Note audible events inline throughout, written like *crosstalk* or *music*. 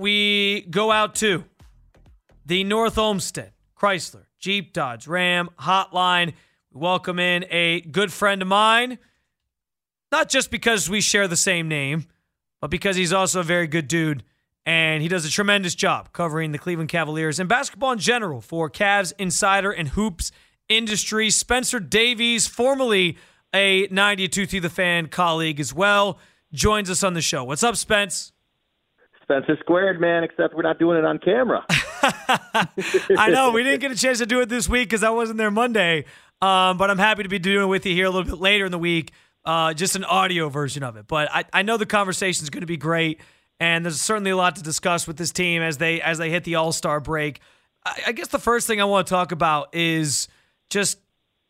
we go out to the North Olmsted Chrysler Jeep Dodge Ram hotline. We welcome in a good friend of mine, not just because we share the same name, but because he's also a very good dude and he does a tremendous job covering the Cleveland Cavaliers and basketball in general for Cavs Insider and Hoops Industry. Spencer Davies, formerly a 92 to the fan colleague as well, joins us on the show. What's up, Spence? Spencer squared, man, except we're not doing it on camera. *laughs* I know. We didn't get a chance to do it this week because I wasn't there Monday. Um, but I'm happy to be doing it with you here a little bit later in the week, uh, just an audio version of it. But I, I know the conversation is going to be great, and there's certainly a lot to discuss with this team as they as they hit the All Star break. I, I guess the first thing I want to talk about is just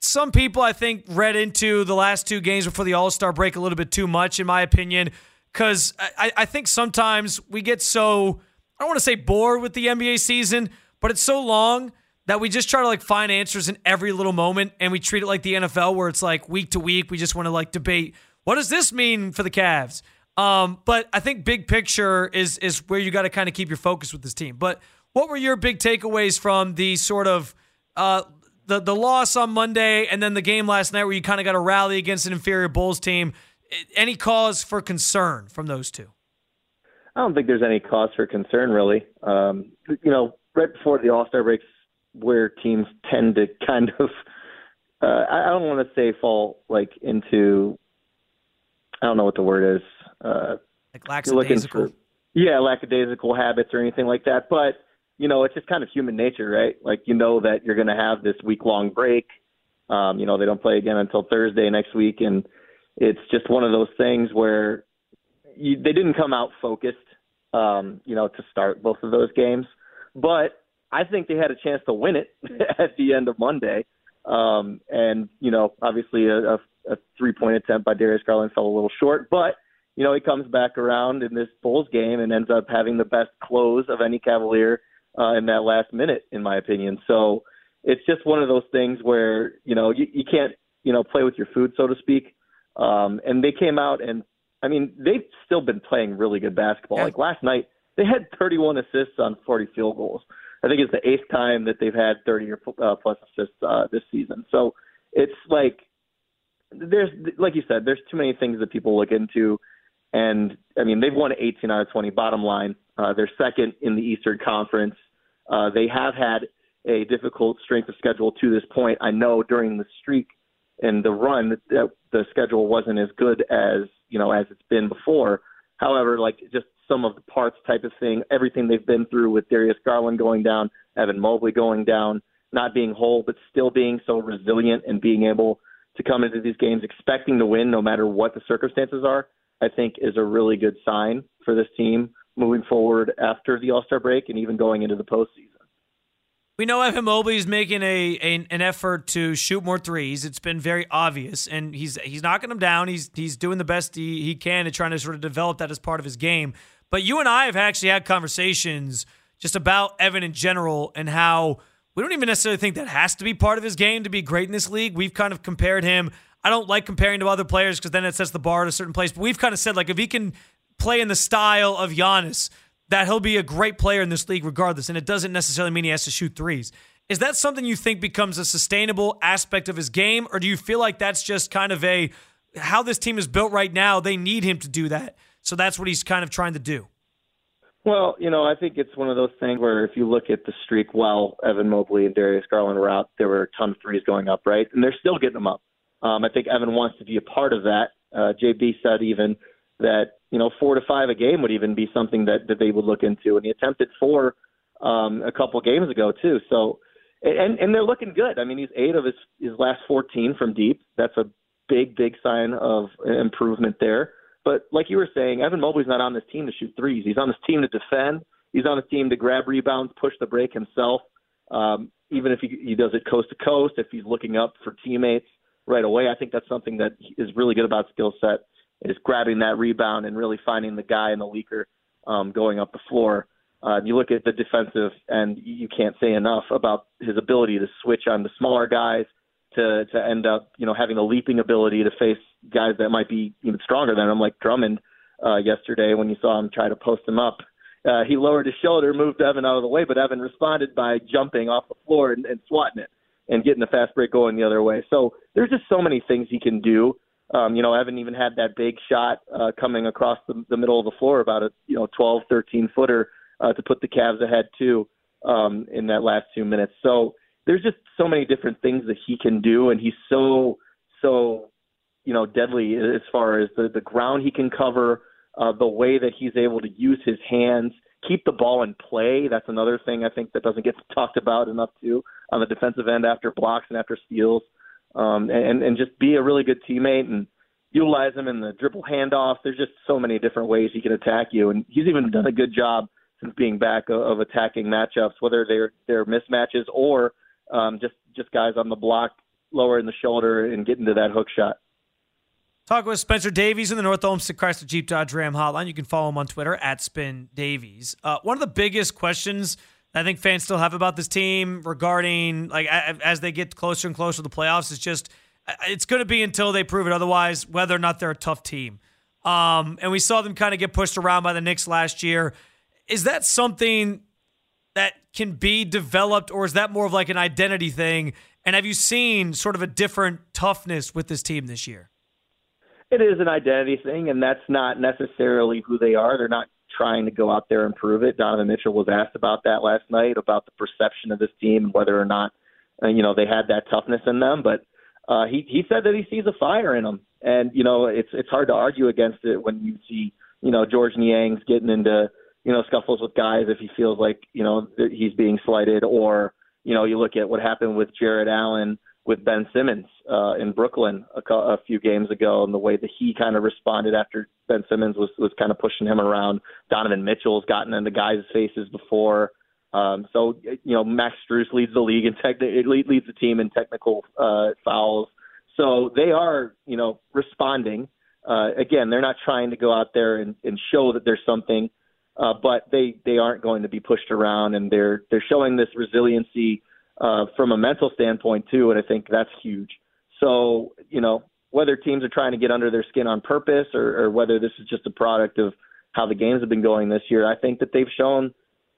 some people I think read into the last two games before the All Star break a little bit too much, in my opinion, because I, I think sometimes we get so I don't want to say bored with the NBA season, but it's so long that we just try to like find answers in every little moment and we treat it like the NFL where it's like week to week we just want to like debate what does this mean for the Cavs? Um, but I think big picture is is where you got to kind of keep your focus with this team. But what were your big takeaways from the sort of uh, the the loss on Monday and then the game last night where you kind of got to rally against an inferior Bulls team? Any cause for concern from those two? I don't think there's any cause for concern really. Um, you know, right before the All Star breaks, where teams tend to kind of, uh, I don't want to say fall like into, I don't know what the word is. Uh, like lackadaisical. For, yeah, lackadaisical habits or anything like that. But you know, it's just kind of human nature, right? Like you know that you're going to have this week long break. Um, you know, they don't play again until Thursday next week, and it's just one of those things where you, they didn't come out focused, um, you know, to start both of those games. But I think they had a chance to win it *laughs* at the end of Monday. Um, and, you know, obviously a, a, a three point attempt by Darius Garland fell a little short, but, you know, he comes back around in this Bulls game and ends up having the best close of any Cavalier uh, in that last minute, in my opinion. So it's just one of those things where, you know, you, you can't, you know, play with your food, so to speak. Um, and they came out and I mean, they've still been playing really good basketball. Yeah. Like last night, they had 31 assists on 40 field goals. I think it's the eighth time that they've had 30 or uh, plus assists uh, this season. So it's like there's, like you said, there's too many things that people look into. And I mean, they've won 18 out of 20. Bottom line, uh, they're second in the Eastern Conference. Uh, they have had a difficult strength of schedule to this point. I know during the streak and the run, that the schedule wasn't as good as you know as it's been before. However, like just some of the parts type of thing, everything they've been through with Darius Garland going down, Evan Mobley going down, not being whole, but still being so resilient and being able to come into these games expecting to win no matter what the circumstances are, I think is a really good sign for this team moving forward after the All Star break and even going into the postseason. We know Evan Mobley is making a, a, an effort to shoot more threes. It's been very obvious, and he's he's knocking them down. He's he's doing the best he, he can and trying to sort of develop that as part of his game. But you and I have actually had conversations just about Evan in general and how we don't even necessarily think that has to be part of his game to be great in this league. We've kind of compared him. I don't like comparing to other players because then it sets the bar at a certain place. But we've kind of said like if he can play in the style of Giannis that he'll be a great player in this league regardless. And it doesn't necessarily mean he has to shoot threes. Is that something you think becomes a sustainable aspect of his game? Or do you feel like that's just kind of a how this team is built right now? They need him to do that. So that's what he's kind of trying to do. Well, you know, I think it's one of those things where if you look at the streak while Evan Mobley and Darius Garland were out, there were a ton of threes going up, right? And they're still getting them up. Um, I think Evan wants to be a part of that. Uh, JB said even that you know four to five a game would even be something that that they would look into, and he attempted four um, a couple games ago too. So and and they're looking good. I mean, he's eight of his his last 14 from deep. That's a big big sign of improvement there. But like you were saying, Evan Mobley's not on this team to shoot threes. He's on this team to defend. He's on this team to grab rebounds, push the break himself. Um, even if he, he does it coast to coast, if he's looking up for teammates right away, I think that's something that is really good about skill set is grabbing that rebound and really finding the guy in the leaker um, going up the floor. Uh, you look at the defensive, and you can't say enough about his ability to switch on the smaller guys to to end up, you know, having the leaping ability to face guys that might be even stronger than him, like Drummond uh, yesterday when you saw him try to post him up uh, he lowered his shoulder, moved Evan out of the way, but Evan responded by jumping off the floor and, and swatting it and getting the fast break going the other way. So there's just so many things he can do. Um, you know, Evan even had that big shot uh, coming across the, the middle of the floor, about a you know 12, 13 footer uh, to put the Cavs ahead too um, in that last two minutes. So there's just so many different things that he can do, and he's so so you know deadly as far as the the ground he can cover, uh, the way that he's able to use his hands, keep the ball in play. That's another thing I think that doesn't get *laughs* talked about enough too on the defensive end after blocks and after steals, um, and and just be a really good teammate and utilize him in the dribble handoffs. There's just so many different ways he can attack you, and he's even done a good job since being back of, of attacking matchups, whether they're they're mismatches or um, just just guys on the block, lowering the shoulder and getting to that hook shot. Talk with Spencer Davies in the North Olmsted Chrysler Jeep Dodge Ram hotline. You can follow him on Twitter at Spin Davies. Uh, one of the biggest questions I think fans still have about this team regarding like as they get closer and closer to the playoffs It's just it's going to be until they prove it otherwise whether or not they're a tough team. Um, and we saw them kind of get pushed around by the Knicks last year. Is that something that can be developed, or is that more of like an identity thing? And have you seen sort of a different toughness with this team this year? It is an identity thing, and that's not necessarily who they are. They're not trying to go out there and prove it. Donovan Mitchell was asked about that last night about the perception of this team and whether or not uh, you know they had that toughness in them. But uh, he he said that he sees a fire in them, and you know it's it's hard to argue against it when you see you know Georges Niang's getting into you know scuffles with guys if he feels like you know he's being slighted, or you know you look at what happened with Jarrett Allen with Ben Simmons uh, in Brooklyn a, a few games ago, and the way that he kind of responded after Ben Simmons was was kind of pushing him around. Donovan Mitchell's gotten into guys' faces before. Um, so you know, Max Strus leads the league and tech- leads the team in technical uh, fouls. So they are, you know, responding. Uh, again, they're not trying to go out there and, and show that there's something, uh, but they they aren't going to be pushed around, and they're they're showing this resiliency uh, from a mental standpoint too, and I think that's huge. So you know, whether teams are trying to get under their skin on purpose or, or whether this is just a product of how the games have been going this year, I think that they've shown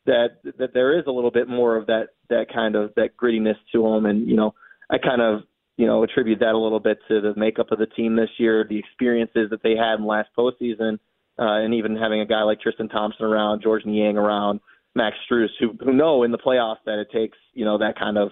that that there is a little bit more of that that kind of that grittiness to them, and you know, I kind of you know attribute that a little bit to the makeup of the team this year, the experiences that they had in last postseason, uh, and even having a guy like Tristan Thompson around, Georges Niang around, Max Strus, who who know in the playoffs that it takes you know that kind of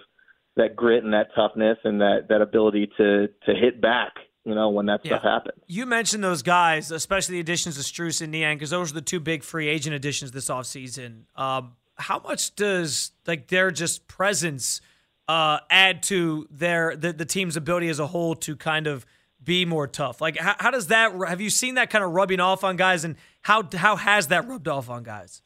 that grit and that toughness and that that ability to to hit back you know, when that yeah. stuff happens. You mentioned those guys, especially the additions of Strus and Niang, because those are the two big free agent additions this offseason. Um, how much does like their just presence uh, add to their the, the team's ability as a whole to kind of be more tough? Like, how, how does that? Have you seen that kind of rubbing off on guys, and how how has that rubbed off on guys?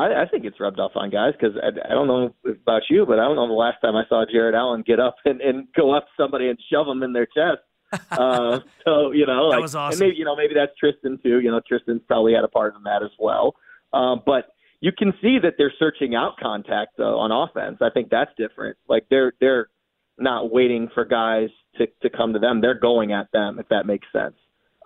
I, I think it's rubbed off on guys because I, I don't know about you, but I don't know the last time I saw Jarrett Allen get up and, and go up to somebody and shove them in their chest *laughs* uh, so you know, like, that was awesome. And maybe you know, maybe that's Tristan too. You know, Tristan's probably had a part in that as well. Um, but you can see that they're searching out contact though on offense. I think that's different. Like they're they're not waiting for guys to to come to them. They're going at them if that makes sense.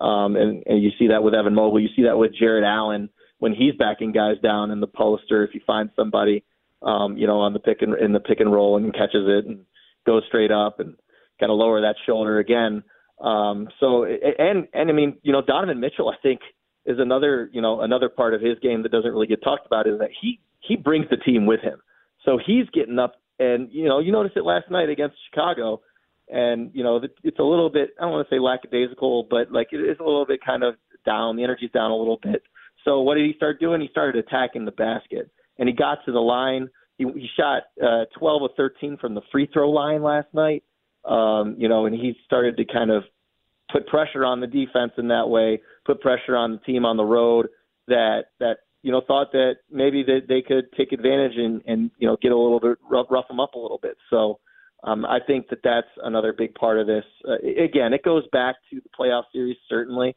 Um, and, and you see that with Evan Mobley. You see that with Jarrett Allen when he's backing guys down in the post, if he finds somebody, um, you know, on the pick and in the pick and roll and catches it and goes straight up and kind of lower that shoulder again. Um, so and and I mean, you know, Donovan Mitchell, I think is another you know another part of his game that doesn't really get talked about is that he he brings the team with him. So he's getting up and you know you noticed it last night against Chicago, and you know it's a little bit I don't want to say lackadaisical, but like it is a little bit kind of down. The energy's down a little bit. So what did he start doing? He started attacking the basket, and he got to the line. He, he shot uh, 12 of 13 from the free throw line last night. Um, you know, and he started to kind of put pressure on the defense in that way, put pressure on the team on the road that that you know thought that maybe that they could take advantage and and you know get a little bit rough, rough them up a little bit. So um, I think that that's another big part of this. Uh, again, it goes back to the playoff series certainly,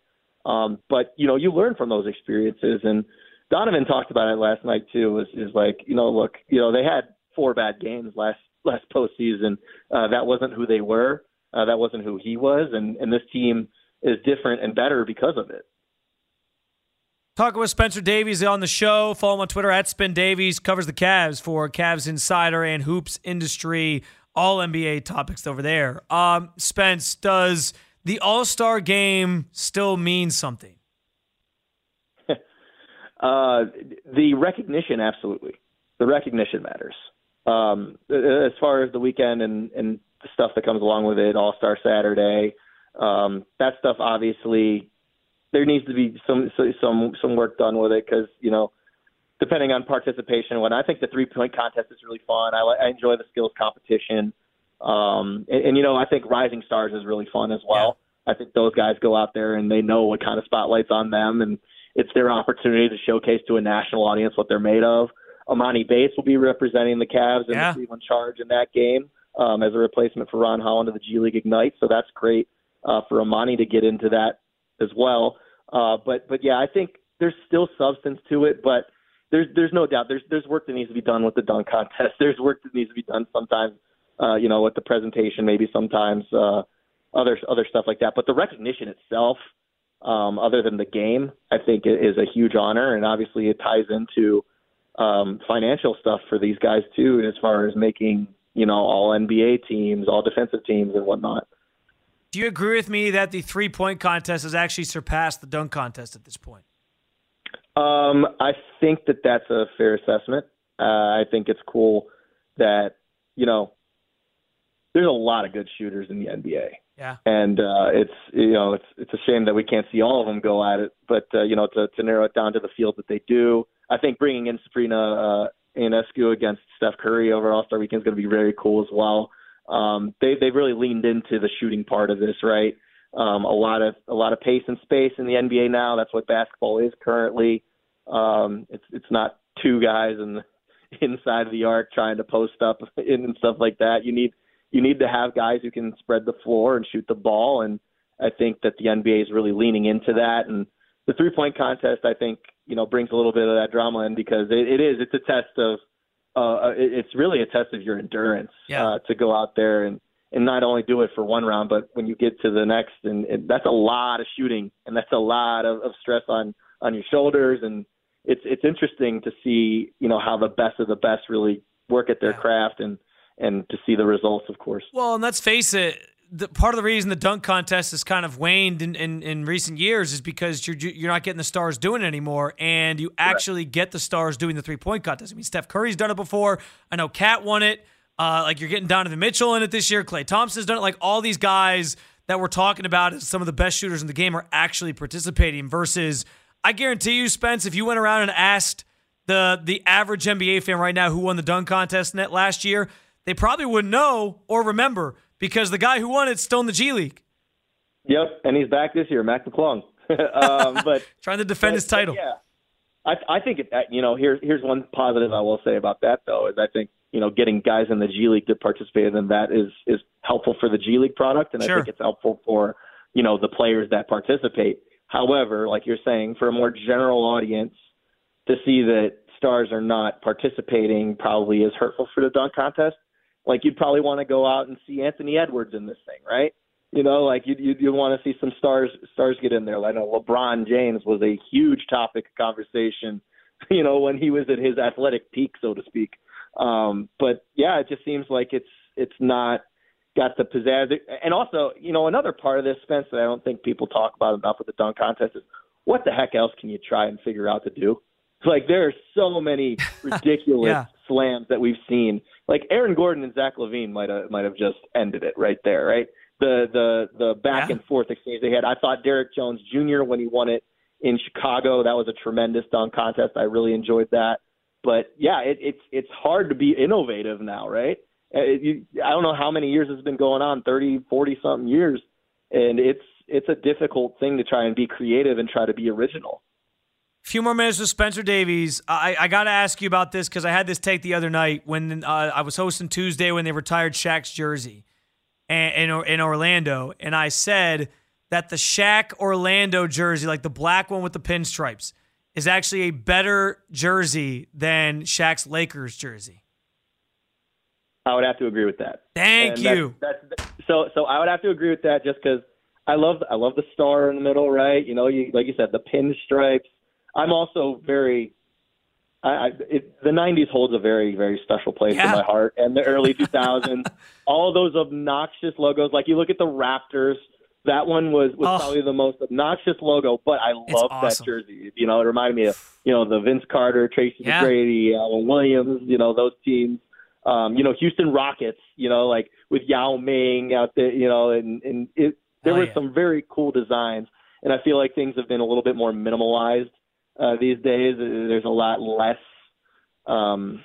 um, but you know you learn from those experiences and. Donovan talked about it last night too. Is is like you know look you know they had four bad games last last postseason. Uh, that wasn't who they were. Uh, that wasn't who he was, and and this team is different and better because of it. Talking with Spencer Davies on the show. Follow him on Twitter at Spin Davies. Covers the Cavs for Cavs Insider and Hoops Industry. All NBA topics over there. Um, Spence, does the All Star game still means something? *laughs* uh, the recognition, absolutely. The recognition matters. Um, as far as the weekend and, and the stuff that comes along with it, All Star Saturday, um, that stuff obviously there needs to be some some some work done with it because you know depending on participation. When I think the three point contest is really fun. I, I enjoy the skills competition, um, and, and you know I think Rising Stars is really fun as well. Yeah. I think those guys go out there and they know what kind of spotlight's on them, and it's their opportunity to showcase to a national audience what they're made of. Emoni Bates will be representing the Cavs and yeah. the Cleveland Charge in that game um, as a replacement for Ron Holland of the G League Ignite. So that's great uh, for Emoni to get into that as well. Uh, but but yeah, I think there's still substance to it, but there's there's no doubt there's there's work that needs to be done with the dunk contest. *laughs* There's work that needs to be done sometimes, uh, you know, with the presentation, maybe sometimes uh, other other stuff like that. But the recognition itself, um, other than the game, I think is a huge honor, and obviously it ties into um, financial stuff for these guys too, as far as making you know all NBA teams, all defensive teams, and whatnot. Do you agree with me that the three point contest has actually surpassed the dunk contest at this point? Um, I think that that's a fair assessment. Uh, I think it's cool that you know there's a lot of good shooters in the NBA. Yeah. And uh, it's you know it's it's a shame that we can't see all of them go at it, but uh, you know to to narrow it down to the field that they do, I think bringing in Sabrina uh, Ionescu against Steph Curry over All Star Weekend is going to be very cool as well um, they they've really leaned into the shooting part of this, right? Um, a lot of a lot of pace and space in the NBA now. That's what basketball is currently. Um, it's it's not two guys in the, inside of the arc trying to post up *laughs* and stuff like that. You need you need to have guys who can spread the floor and shoot the ball, and I think that the NBA is really leaning into that. And the three point contest, I think, you know, brings a little bit of that drama in because it, it is it's a test of uh, it, it's really a test of your endurance yeah. uh, to go out there and and not only do it for one round, but when you get to the next, and, and that's a lot of shooting, and that's a lot of, of stress on on your shoulders, and it's it's interesting to see you know how the best of the best really work at their yeah. craft and and to see the results, of course. Well, and let's face it, the, part of the reason the dunk contest has kind of waned in, in, in recent years is because you're you're not getting the stars doing it anymore, and you actually right. get the stars doing the three point contest. I mean, Steph Curry's done it before. I know KAT won it. Uh, like you're getting Donovan Mitchell in it this year. Klay Thompson's done it. Like all these guys that we're talking about as some of the best shooters in the game are actually participating. Versus, I guarantee you, Spence, if you went around and asked the the average NBA fan right now who won the dunk contest net last year, they probably wouldn't know or remember because the guy who won it's still in the G League. Yep, and he's back this year, Mac McClung. *laughs* um, but *laughs* trying to defend but, his title. Yeah, I, I think it. You know, here's here's one positive I will say about that though is I think you know getting guys in the G League to participate in that is is helpful for the G League product, and sure. I think it's helpful for you know the players that participate. However, like you're saying, for a more general audience, to see that stars are not participating probably is hurtful for the dunk contest like you'd probably want to go out and see Anthony Edwards in this thing, right? You know, like you you you want to see some stars stars get in there. I know LeBron James was a huge topic of conversation, *laughs* you know, when he was at his athletic peak, so to speak. Um, but yeah, it just seems like it's it's not got the pizzazz. And also, you know, another part of this, Spence, that I don't think people talk about enough with the dunk contest is what the heck else can you try and figure out to do? Like there are so many *laughs* ridiculous yeah. slams that we've seen. Like Aaron Gordon and Zach LaVine might have might have just ended it right there, right? The the the back yeah. and forth exchange they had. I thought Derrick Jones Jr. when he won it in Chicago, that was a tremendous dunk contest. I really enjoyed that. But yeah, it, it's it's hard to be innovative now, right? Uh, it, you, I don't know how many years it's been going on, thirty, forty something years, and it's it's a difficult thing to try and be creative and try to be original few more minutes with Spencer Davies. I, I got to ask you about this because I had this take the other night when uh, I was hosting Tuesday when they retired Shaq's jersey in, in Orlando. And I said that the Shaq Orlando jersey, like the black one with the pinstripes, is actually a better jersey than Shaq's Lakers jersey. I would have to agree with that. Thank and you. That's, that's, so, so I would have to agree with that just because I love I love the star in the middle, right? You know, you like you said, the pinstripes I'm also very. I, I it, the '90s holds a very, very special place Yeah. in my heart, and the early *laughs* 2000s. all those obnoxious logos, like you look at the Raptors. That one was was Oh. probably the most obnoxious logo, but I love awesome. that jersey. You know, it reminded me of you know the Vince Carter, Tracy Yeah. McGrady, Alvin Williams. You know those teams. Um, you know Houston Rockets. You know like with Yao Ming out there. You know, and and it, there Hell were yeah. some very cool designs, and I feel like things have been a little bit more minimalized uh, these days. There's a lot less, um,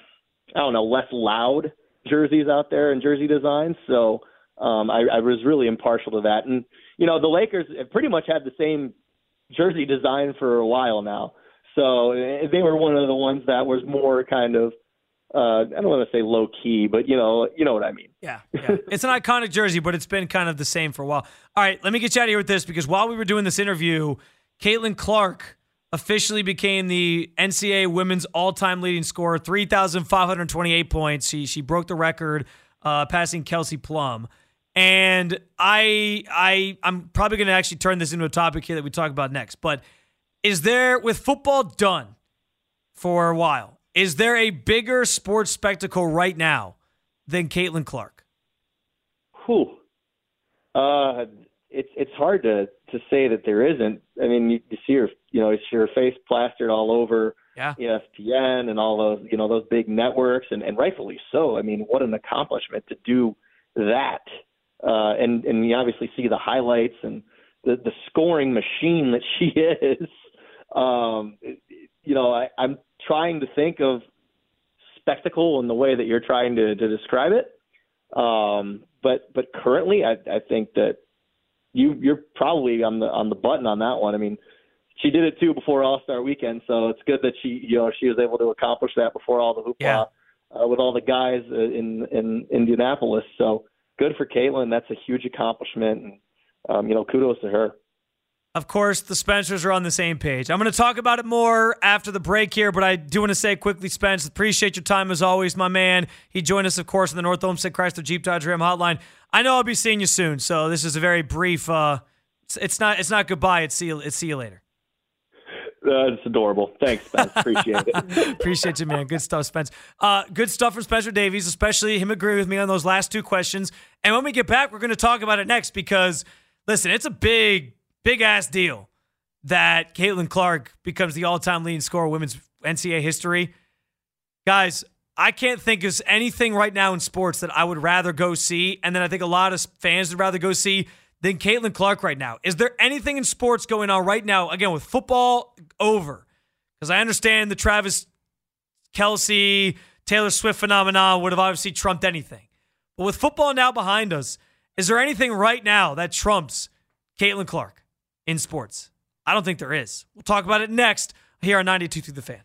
I don't know, less loud jerseys out there and jersey designs. So um, I, I was really impartial to that. And you know, the Lakers have pretty much had the same jersey design for a while now. So they were one of the ones that was more kind of, uh, I don't want to say low key, but you know, you know what I mean. Yeah, yeah. it's an iconic jersey, but it's been kind of the same for a while. All right, let me get you out of here with this because while we were doing this interview, Caitlin Clark officially became the NCAA women's all-time leading scorer, 3,528 points. She she broke the record, uh, passing Kelsey Plum. And I I I'm probably going to actually turn this into a topic here that we talk about next. But is there with football done for a while? Is there a bigger sports spectacle right now than Caitlin Clark? Whew. Uh, it's it's hard to to say that there isn't. I mean, you, you see her, you know, see her face plastered all over Yeah. ESPN and all those, you know, those big networks, and, and rightfully so. I mean, what an accomplishment to do that. Uh, and and you obviously see the highlights and the the scoring machine that she *laughs* is. Um, you know, I, I'm trying to think of spectacle in the way that you're trying to, to describe it. Um, but but currently, I, I think that you you're probably on the on the button on that one. I mean, she did it too before All Star Weekend, so it's good that she you know she was able to accomplish that before all the hoopla Yeah. uh, with all the guys uh, in in Indianapolis. So good for Caitlin. That's a huge accomplishment, and um, you know kudos to her. Of course, the Spencers are on the same page. I'm going to talk about it more after the break here, but I do want to say quickly, Spence, appreciate your time as always, my man. He joined us, of course, in the North Olmsted Chrysler Jeep Dodge Ram hotline. I know I'll be seeing you soon, so this is a very brief. Uh, it's, it's not. It's not goodbye. It's see you. It's see you later. Uh, it's adorable. Thanks, Spence. Appreciate it. *laughs* Appreciate you, man. Good stuff, Spence. Uh, good stuff from Spencer Davies, especially him agreeing with me on those last two questions. And when we get back, we're going to talk about it next because, listen, it's a big, big ass deal that Caitlin Clark becomes the all time leading scorer women's NCAA history. Guys, I can't think of anything right now in sports that I would rather go see, and then I think a lot of fans would rather go see than Caitlin Clark right now. Is there anything in sports going on right now? Again, with football over, because I understand the Travis Kelce, Taylor Swift phenomenon would have obviously trumped anything. But with football now behind us, is there anything right now that trumps Caitlin Clark in sports? I don't think there is. We'll talk about it next here on 92 through the fan.